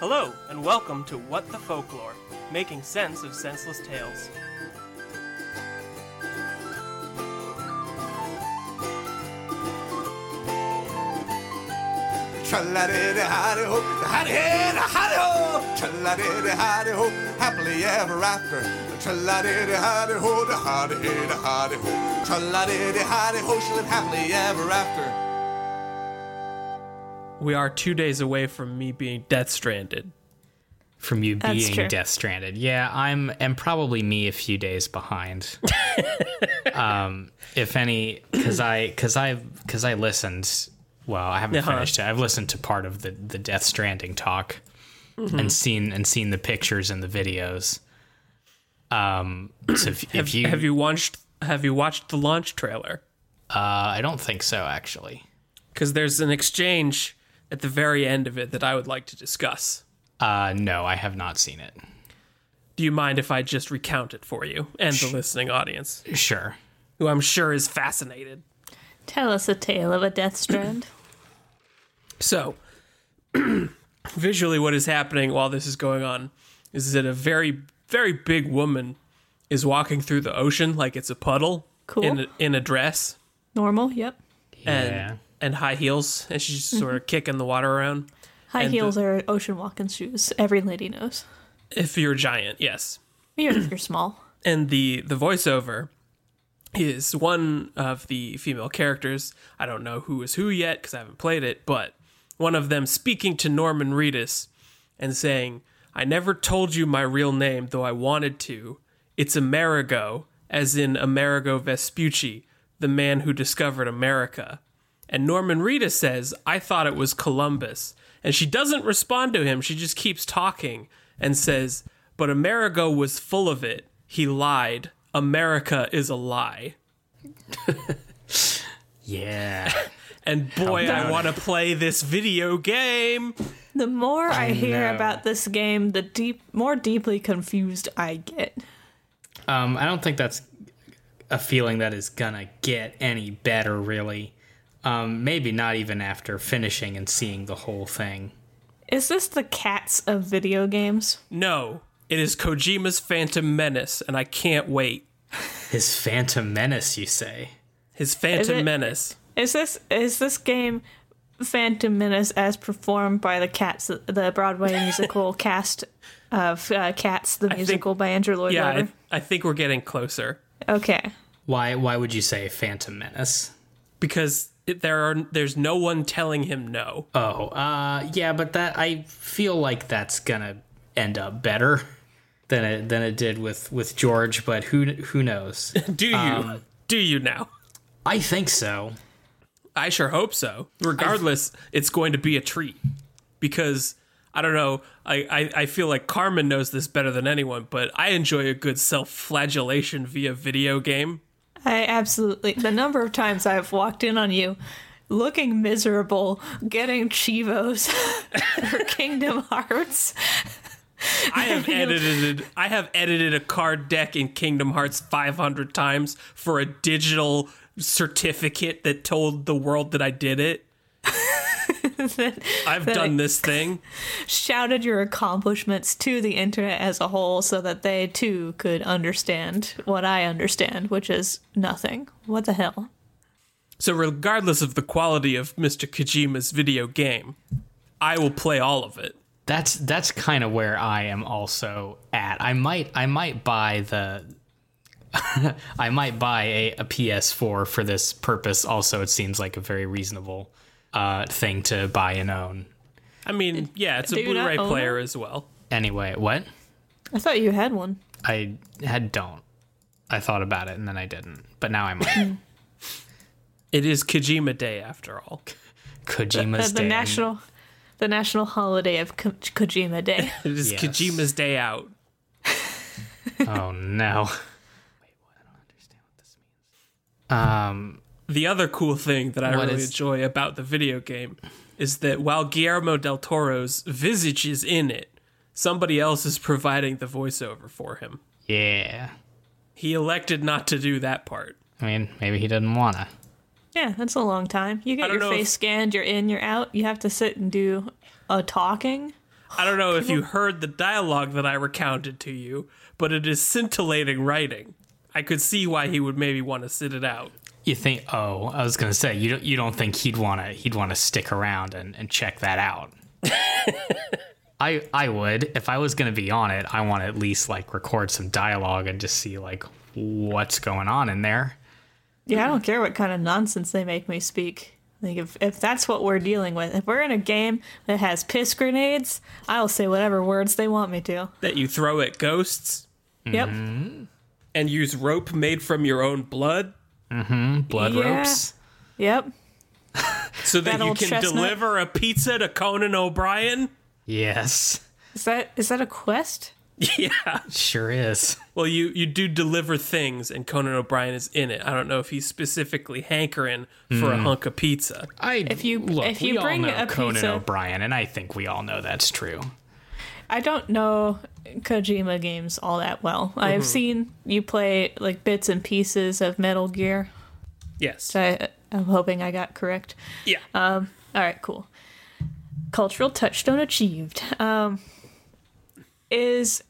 Hello, and welcome to What the Folklore, making sense of senseless tales. Tra-la-di-di-hi-di-ho, hi-di-hi-di-hi-di-ho. Tra-la-di-di-hi-di-ho, happily ever after. Tra-la-di-di-hi-di-ho, da-hi-di-hi-di-hi-di-ho. Tra-la-di-di-hi-di-ho, she lived happily ever after. We are two days away from me being death stranded. from you That's being true. Death Stranded. Yeah, I'm am probably me a few days behind. um, if any, because I because I because I listened. Well, I haven't Uh-huh. finished it. I've listened to part of the the Death Stranding talk Mm-hmm. and seen and seen the pictures and the videos. Um, so if, if you, Have you watched Have you watched the launch trailer? uh, I don't think so actually. Because there's an exchange at the very end of it that I would like to discuss. Uh, no, I have not seen it. Do you mind if I just recount it for you and the listening audience, Sure. who I'm sure is fascinated? Tell us a tale of a death strand. So, visually, what is happening while this is going on is that a very, very big woman is walking through the ocean like it's a puddle Cool. in a, in a dress Normal, yep. And Yeah. and high heels, and she's just sort of mm-hmm. kicking the water around. High And heels are ocean walking shoes. Every lady knows. If you're a giant, yes. You're, you're small. and the the voiceover is one of the female characters. I don't know who is who yet because I haven't played it, but one of them speaking to Norman Reedus and saying, "I never told you my real name, though I wanted to. It's Amerigo, as in Amerigo Vespucci, the man who discovered America." And Norman Reedus says, I thought it was Columbus. And she doesn't respond to him. She just keeps talking and says, But Amerigo was full of it. He lied. America is a lie. Yeah. And boy, I want to play this video game. The more I, hear know. about this game, the deep, more deeply confused I get. Um, I don't think that's a feeling that is gonna get any better, really. Um, maybe not even after finishing and seeing the whole thing. Is this the cats of video games? No, it is Kojima's Phantom Menace, and I can't wait. His Phantom Menace, you say? His Phantom it- Menace. Is this is this game Phantom Menace as performed by the Cats, the Broadway musical cast of uh, Cats, the musical by Andrew Lloyd Yeah, Webber? I, I think we're getting closer Okay. Why? Why would you say Phantom Menace? because there are there's no one telling him no. Oh, uh, yeah, but that I feel like that's gonna end up better than it than it did with with George. But who who knows? Do you? Um, Do you now? I think so. I sure hope so. Regardless, it's going to be a treat because I don't know. I, I, I feel like Carmen knows this better than anyone, but I enjoy a good self flagellation via video game. I absolutely. The number of times I've walked in on you looking miserable, getting Chivos for Kingdom Hearts. I have edited I have edited a card deck in Kingdom Hearts 500 times for a digital certificate that told the world that I did it. I've done this thing. Shouted your accomplishments to the internet as a whole so that they too could understand what I understand, which is nothing. What the hell? So regardless of the quality of Mr. Kojima's video game, I will play all of it. That's that's kind of where I am also at. I might I might buy the I might buy a, a PS4 for this purpose. Also, it seems like a very reasonable uh, thing to buy and own. I mean, yeah, it's a Do you not Blu-ray own player it? as well. Anyway, what I thought you had one. I had don't. I thought about it and then I didn't. But now I might. It is Kojima Day after all. Kojima's the Day. national the national holiday of Ko- Kojima Day. It is Yes. Kojima's Day out. Oh no. Wait, what? I don't understand what this means. Um. The other cool thing that I What really is- enjoy about the video game is that while Guillermo del Toro's visage is in it, somebody else is providing the voiceover for him. Yeah. He elected not to do that part. I mean, maybe he didn't wanna. Yeah, that's a long time. You get your face if- scanned, you're in, you're out. You have to sit and do a talking. I don't know if you heard the dialogue that I recounted to you, but it is scintillating writing. I could see why he would maybe want to sit it out. You think? Oh, I was gonna say you don't. You don't think he'd want to? He'd want to stick around and, and check that out. I I would if I was gonna be on it. I want to at least like record some dialogue and just see like what's going on in there. Yeah, I don't care what kind of nonsense they make me speak. Like if if that's what we're dealing with, if we're in a game that has piss grenades, I'll say whatever words they want me to. That you throw at ghosts Yep. Mm-hmm. and use rope made from your own blood Mm-hmm. Blood Yeah. ropes. Yep. so that, That you can chestnut? deliver a pizza to Conan O'Brien? Yes, Is that is that a quest? Yeah. sure is. Well, you you do deliver things, and Conan O'Brien is in it. I don't know if he's specifically hankering for a hmm. hunk of pizza. I If you- look, if you we bring all know a Conan pizza- O'Brien, and I think we all know that's true. I don't know Kojima games all that well. I've seen you play like bits and pieces of Metal Gear. Yes. So I, I'm hoping I got correct. yeah. All right, cool. Cultural touchstone achieved. Um, is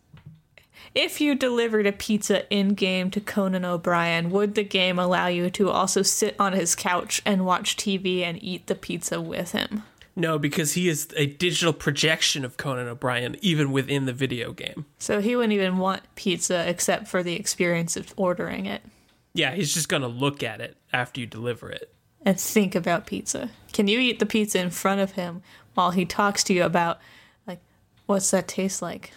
if you delivered a pizza in game to Conan O'Brien, would the game allow you to also sit on his couch and watch TV and eat the pizza with him? No, because he is a digital projection of Conan O'Brien, even within the video game. So he wouldn't even want pizza except for the experience of ordering it Yeah, he's just gonna look at it after you deliver it. and think about pizza. Can you eat the pizza in front of him while he talks to you about like what's that taste like?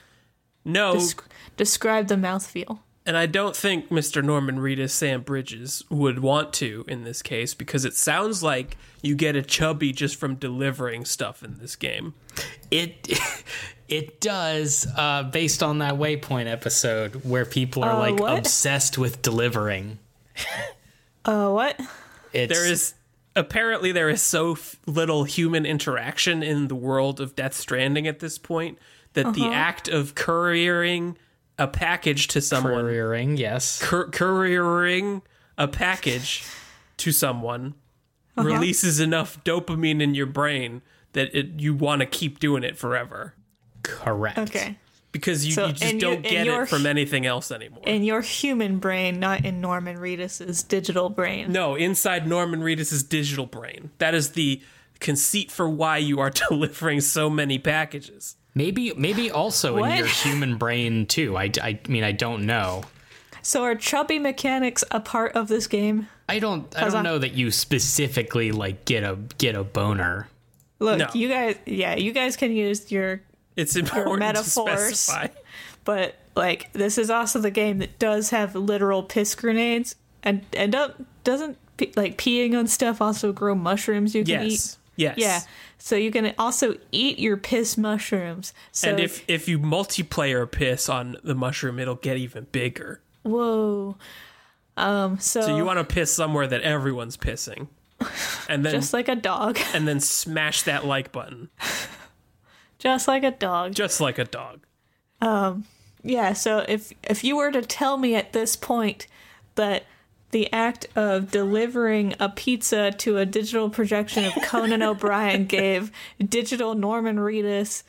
No, Desc- describe the mouthfeel. And I don't think Mr. Norman Reedus Sam Bridges would want to in this case because it sounds like you get a chubby just from delivering stuff in this game. It it does, uh, based on that Waypoint episode where people are Uh, like what? obsessed with delivering. Uh, what? It's, There is apparently there is so f- little human interaction in the world of Death Stranding at this point that the act of couriering a package to someone, couriering, yes. cur- couriering a package to someone, uh-huh. releases enough dopamine in your brain that it, you want to keep doing it forever Correct. Okay. because you, So, you just don't and get your- it from anything else anymore. In your human brain, not in Norman Reedus's digital brain. No, inside Norman Reedus's digital brain. That is the conceit for why you are delivering so many packages. Maybe maybe also What? in your human brain too. I, I mean I don't know. So are chubby mechanics a part of this game? I don't I 'Cause don't I- know that you specifically like get a get a boner. Look, No. you guys, yeah, you guys can use your, It's important metaphors. to specify. but like this is also the game that does have literal piss grenades, and and don't, doesn't like peeing on stuff also grow mushrooms you can eat. Yes. Yeah, so you can also eat your piss mushrooms. So and if if you multiplayer piss on the mushroom, it'll get even bigger. whoa, um, so, So you want to piss somewhere that everyone's pissing, and then just like a dog, and then smash that like button, just like a dog. just like a dog. Yeah, so if if you were to tell me at this point that the act of delivering a pizza to a digital projection of Conan O'Brien gave digital Norman Reedus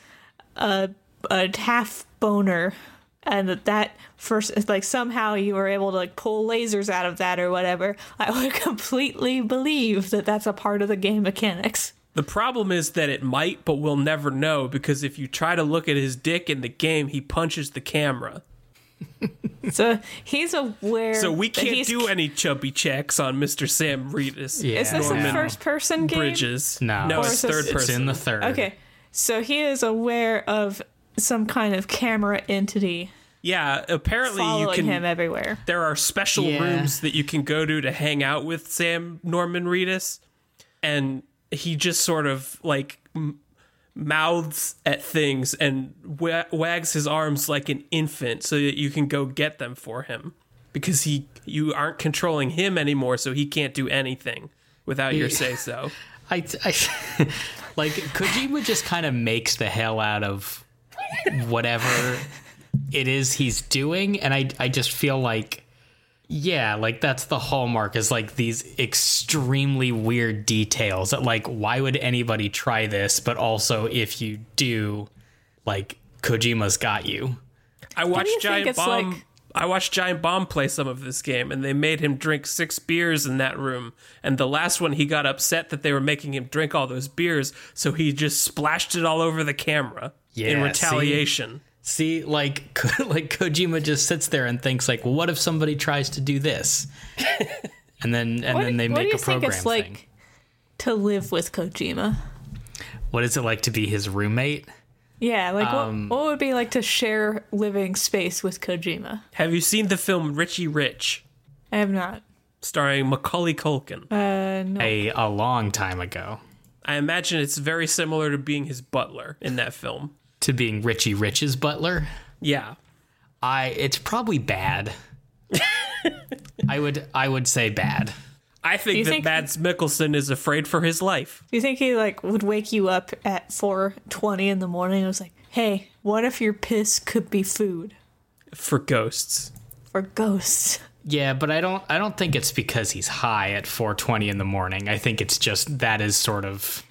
a a half boner and that that first like somehow you were able to like pull lasers out of that or whatever, I would completely believe that that's a part of the game mechanics. The problem is that it might, but we'll never know because if you try to look at his dick in the game, he punches the camera. So he's aware So we can't do any chubby checks on Mr. Sam Reedus. Yeah. Is this a first person game? Bridges. No. no, it's is this- third It's person. in the third. Okay, so he is aware of some kind of camera entity Yeah, apparently you following can. him everywhere. There are special Yeah. rooms that you can go to to hang out with Sam Norman Reedus, and he just sort of like m- mouths at things and wa- wags his arms like an infant so that you can go get them for him because he you aren't controlling him anymore, so he can't do anything without your say so. I, I like Kojima just kind of makes the hell out of whatever it is he's doing, and I I just feel like yeah, like that's the hallmark is like these extremely weird details that like why would anybody try this? But also if you do, like Kojima's got you. I watched think Giant Bomb. like- I watched Giant Bomb play some of this game, and they made him drink six beers in that room. And the last one, he got upset that they were making him drink all those beers, so he just splashed it all over the camera in Yeah, see? retaliation. See, like like Kojima just sits there and thinks like, what if somebody tries to do this? And then and What, then they what do make you a program think it's like to live with Kojima? What is it like to be his roommate? Yeah, like Um, what, what would it be like to share living space with Kojima? Have you seen the film Richie Rich, I have not. starring Macaulay Culkin? Uh, no. A a long time ago. I imagine it's very similar to being his butler in that film. To being Richie Rich's butler. Yeah. I it's probably bad. I would I would say bad. I think that think- Mads Mikkelsen is afraid for his life. Do you think he like would wake you up at four twenty in the morning? and was like, "Hey, what if your piss could be food For ghosts. for ghosts?" Yeah, but I don't I don't think it's because he's high at 4:20 in the morning. I think it's just that is sort of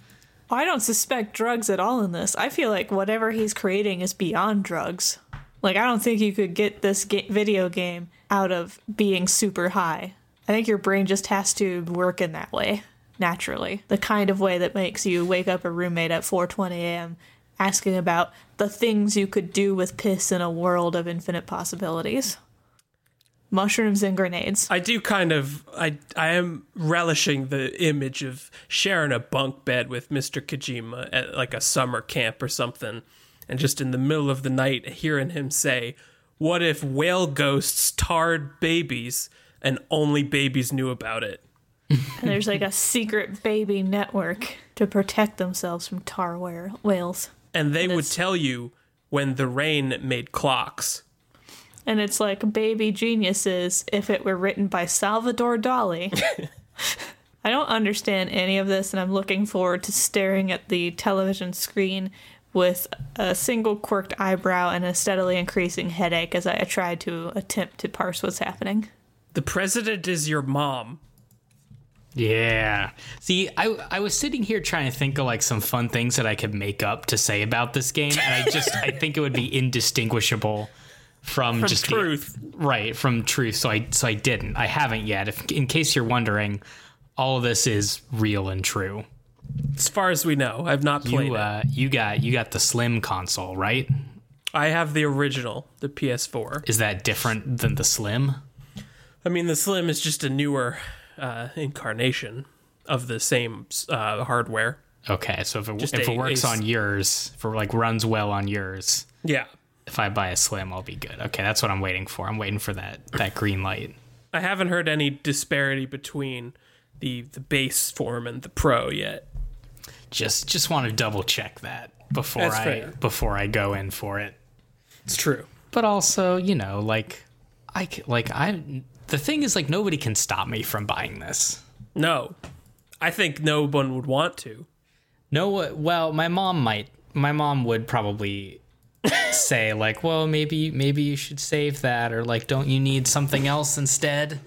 I don't suspect drugs at all in this. I feel like whatever he's creating is beyond drugs. Like I don't think you could get this ga- video game out of being super high. I think your brain just has to work in that way naturally. The kind of way that makes you wake up a roommate at 4:20 a.m. asking about the things you could do with piss in a world of infinite possibilities. Mushrooms and grenades. I do kind of I I am relishing the image of sharing a bunk bed with Mr. Kojima at like a summer camp or something and just in the middle of the night hearing him say, "What if whale ghosts tarred babies and only babies knew about it?" And there's like a secret baby network to protect themselves from tar whale- whales. And they would tell you when the rain made clocks. And it's like baby geniuses if it were written by Salvador Dali. I don't understand any of this, and I'm looking forward to staring at the television screen with a single quirked eyebrow and a steadily increasing headache as I try to attempt to parse what's happening. The president is your mom. Yeah. See, I I was sitting here trying to think of like some fun things that I could make up to say about this game, and I just I think it would be indistinguishable from, From just the- truth. right from truth. So I so I didn't. I haven't yet. If in case you're wondering, all of this is real and true. As far as we know, I've not played You it. uh, you got you got the Slim console, right? I have the original, the PS4. Is that different than the Slim? I mean, the Slim is just a newer uh, incarnation of the same uh, hardware. Okay, so if it, if a- it works a- on yours, if it like runs well on yours, Yeah. If I buy a Slim, I'll be good. Okay, that's what I'm waiting for. I'm waiting for that that green light. I haven't heard any disparity between the the base form and the Pro yet. Just just want to double check that before That's I fair. before I go in for it. It's true. But also, you know, like I like I the thing is like nobody can stop me from buying this. No, I think no one would want to. No, well, my mom might. My mom would probably say like, "Well, maybe maybe you should save that," or like, "Don't you need something else instead?"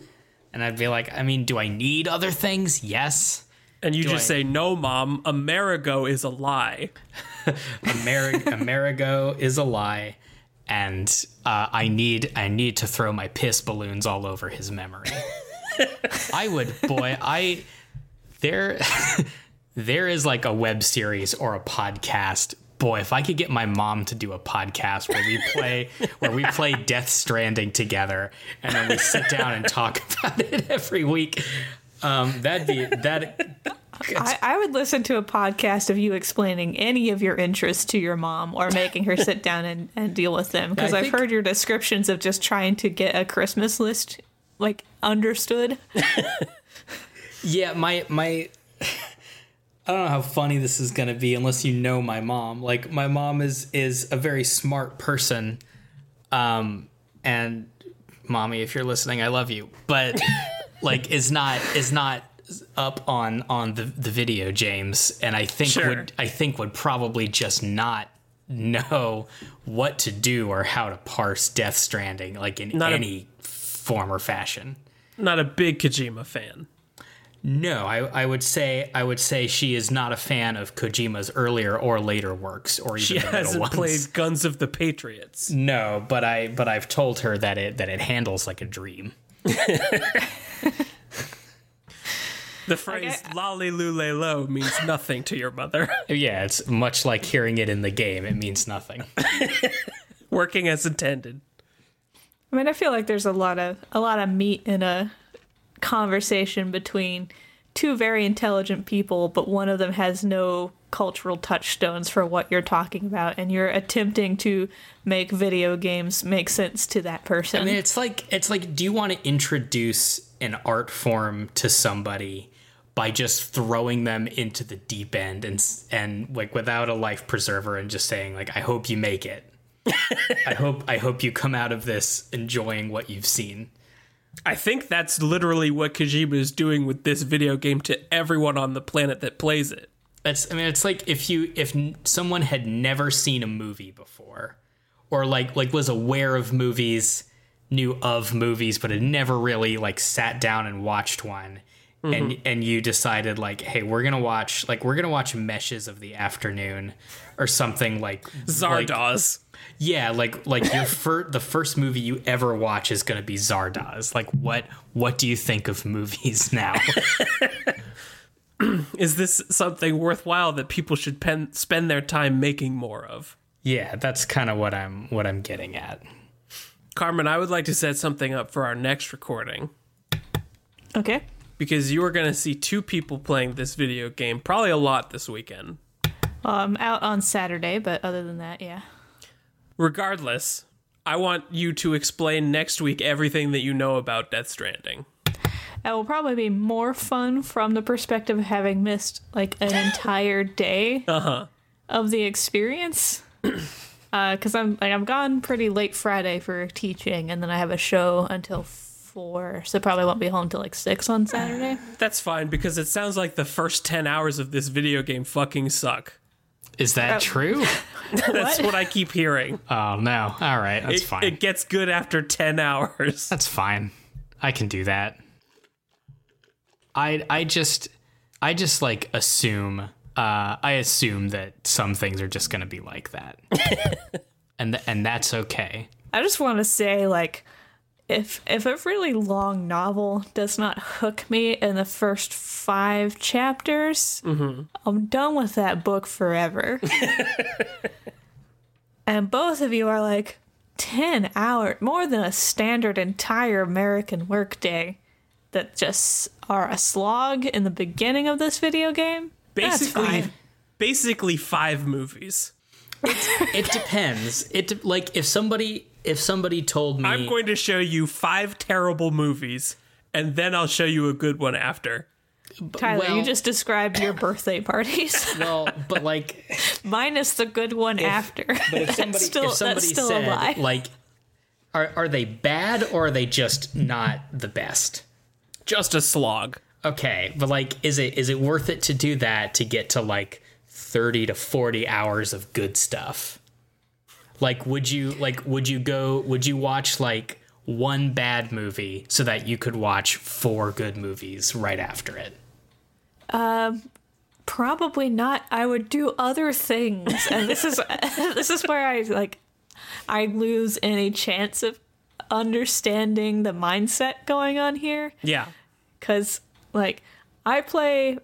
And I'd be like, "I mean, do I need other things? Yes." And you Do just I- say, "No, mom, Amerigo is a lie." Ameri- Amerigo is a lie, and uh, I need I need to throw my piss balloons all over his memory. I would, boy, I there there is like a web series or a podcast. Boy, if I could get my mom to do a podcast where we play where we play Death Stranding together and then we sit down and talk about it every week, um, that'd be that. I, I would listen to a podcast of you explaining any of your interests to your mom or making her sit down and, and deal with them because I've think- heard your descriptions of just trying to get a Christmas list like understood. Yeah, my my I don't know how funny this is going to be unless you know my mom. Like my mom is is a very smart person. Um and mommy if you're listening, I love you. But like is not is not up on on the the video James and I think Sure. would I think would probably just not know what to do or how to parse Death Stranding like in Not a- any form or fashion. Not a big Kojima fan. No, I, I would say I would say she is not a fan of Kojima's earlier or later works, or even She the hasn't ones. played Guns of the Patriots. No, but I but I've told her that it that it handles like a dream. The phrase "lolly lule lo" means nothing to your mother. Yeah, it's much like hearing it in the game. It means nothing. Working as intended. I mean, I feel like there's a lot of a lot of meat in a conversation between two very intelligent people, but one of them has no cultural touchstones for what you're talking about, and you're attempting to make video games make sense to that person. I mean, it's like it's like, do you want to introduce an art form to somebody by just throwing them into the deep end and and like without a life preserver and just saying like, I hope you make it. I hope I hope you come out of this enjoying what you've seen. I think that's literally what Kojima is doing with this video game to everyone on the planet that plays it. That's I mean, it's like if you if someone had never seen a movie before, or like like was aware of movies, knew of movies, but had never really like sat down and watched one, and mm-hmm. and you decided like, hey, we're gonna watch like we're gonna watch Meshes of the Afternoon, or something like like- Zardoz. Yeah, like like your fir- the first movie you ever watch is gonna be Zardoz. Like what what do you think of movies now? Is this something worthwhile that people should pen- spend their time making more of? yeah, that's kind of what I'm what I'm getting at. Carmen, I would like to set something up for our next recording okay. because you are going to see two people playing this video game, probably a lot this weekend. Well, I'm out on Saturday, but other than that, yeah. Regardless, I want you to explain next week everything that you know about Death Stranding. That will probably be more fun from the perspective of having missed like an entire day uh-huh. of the experience. Uh, because I'm like I'm gone pretty late Friday for teaching, and then I have a show until four, so probably won't be home till like six on Saturday. That's fine because it sounds like the first 10 hours of this video game fucking suck. Is that true? That's what I keep hearing. Oh no! All right, that's It, fine. it gets good after 10 hours. that's fine. I can do that. I I just I just like assume. Uh, I assume that some things are just gonna be like that, and th- and that's okay. I just want to say like. If, if a really long novel does not hook me in the first five chapters, mm-hmm. I'm done with that book forever. and both of you are like 10 hour more than a standard entire American workday that just are a slog in the beginning of this video game. Basically, basically five movies. It depends. It de- like if somebody if somebody told me I'm going to show you five terrible movies, and then I'll show you a good one after. Tyler, you just described your birthday parties. well, but like Minus the good one after. But if somebody, still, if somebody still said, a lie. like, are are they bad or are they just not the best? Just a slog. Okay, but like, is it is it worth it to do that to get to like thirty to forty hours of good stuff? Like, would you like would you go would you watch like one bad movie so that you could watch four good movies right after it? Um, Probably not. I would do other things, and this is this is where I like I lose any chance of understanding the mindset going on here. Yeah. because like I play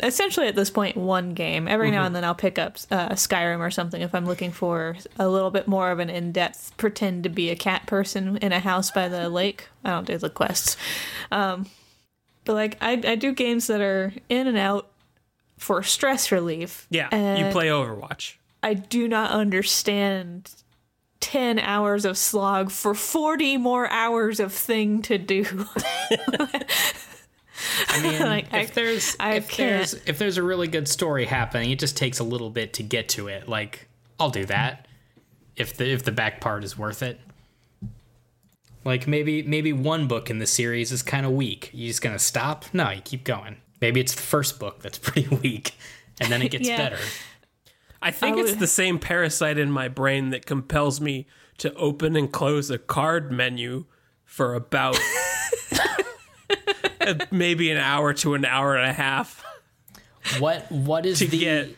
essentially at this point one game. Every now and then I'll pick up uh, Skyrim or something if I'm looking for a little bit more of an in-depth pretend to be a cat person in a house by the lake. I don't do the quests, um, but like I I do games that are in and out for stress relief. Yeah. you play Overwatch. I do not understand. 10 hours of slog for 40 more hours of thing to do. I mean, Like, if I- there's I if there's if there's a really good story happening, it just takes a little bit to get to it. Like, I'll do that if the if the back part is worth it. Like maybe maybe one book in the series is kind of weak. You just gonna stop? No, you keep going. Maybe it's the first book that's pretty weak, and then it gets Yeah. better. I think I it's the same parasite in my brain that compels me to open and close a card menu for about maybe an hour to an hour and a half What what is to the get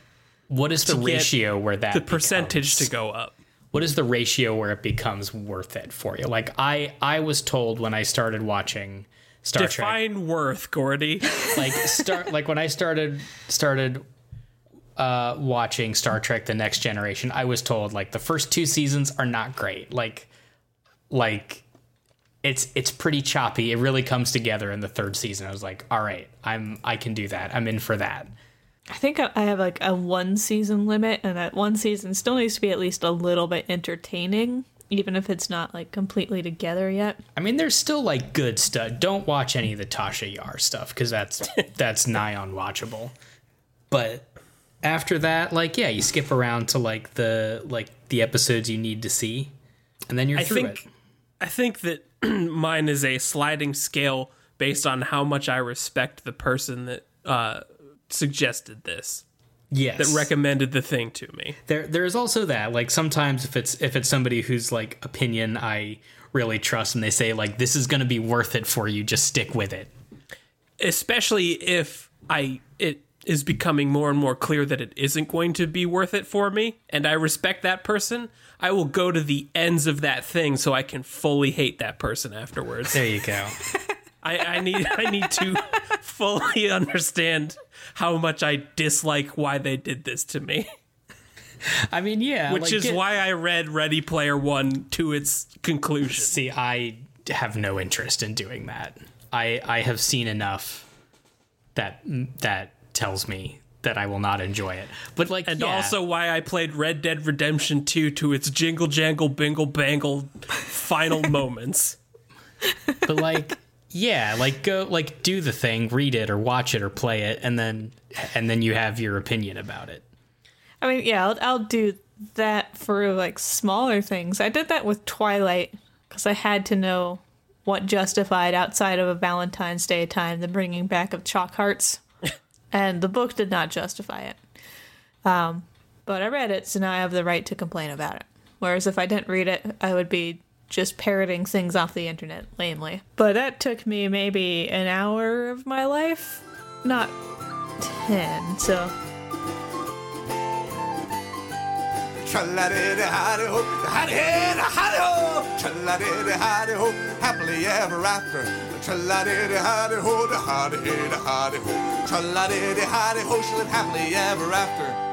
what is the ratio where that the percentage becomes- to go up. what is the ratio where it becomes worth it for you? Like I I was told when I started watching Star Trek Define worth, Gordy. like start like when I started started uh watching Star Trek the Next Generation, I was told like the first two seasons are not great. Like like it's it's pretty choppy. It really comes together in the third season. I was like, "All right, I'm I can do that. I'm in for that." I think I I have like a one season limit, and that one season still needs to be at least a little bit entertaining, even if it's not like completely together yet. I mean, there's still like good stuff. Don't watch any of the Tasha Yar stuff because that's that's nigh unwatchable. But after that, like, yeah, you skip around to like the like the episodes you need to see, and then you're I through think it. I think that mine is a sliding scale based on how much I respect the person that uh, suggested this, Yes, that recommended the thing to me. there there is also that. Like sometimes if it's if it's somebody whose like opinion I really trust, and they say like this is going to be worth it for you, just stick with it. Especially if I it is becoming more and more clear that it isn't going to be worth it for me, and I respect that person. I will go to the ends of that thing so I can fully hate that person afterwards. There you go. I, I need I need to fully understand how much I dislike why they did this to me. I mean, yeah, Which like, is get- why I read Ready Player One to its conclusion. See, I have no interest in doing that. I I have seen enough that that tells me that I will not enjoy it. But like, And yeah, also why I played Red Dead Redemption 2 to its jingle jangle bingle bangle final moments. but like, yeah, like go like do the thing, read it or watch it or play it, and then and then you have your opinion about it. I mean, yeah, I'll, I'll do that for like smaller things. I did that with Twilight because I had to know what justified outside of a Valentine's Day time the bringing back of chalk hearts, and the book did not justify it. Um, but I read it, so now I have the right to complain about it. Whereas if I didn't read it, I would be just parroting things off the internet lamely. But that took me maybe an hour of my life, not ten. So Tra-la-di-di-hi-di-ho, hi-di-hi-di-hi-di-ho. Tra-la-di-di-hi-di-ho, happily ever after. Tra-la-di-di-hi-di-ho, da-hi-di-hi-di-hi-di-ho. Tra-la-di-di-hi-di-ho, she lived happily ever after.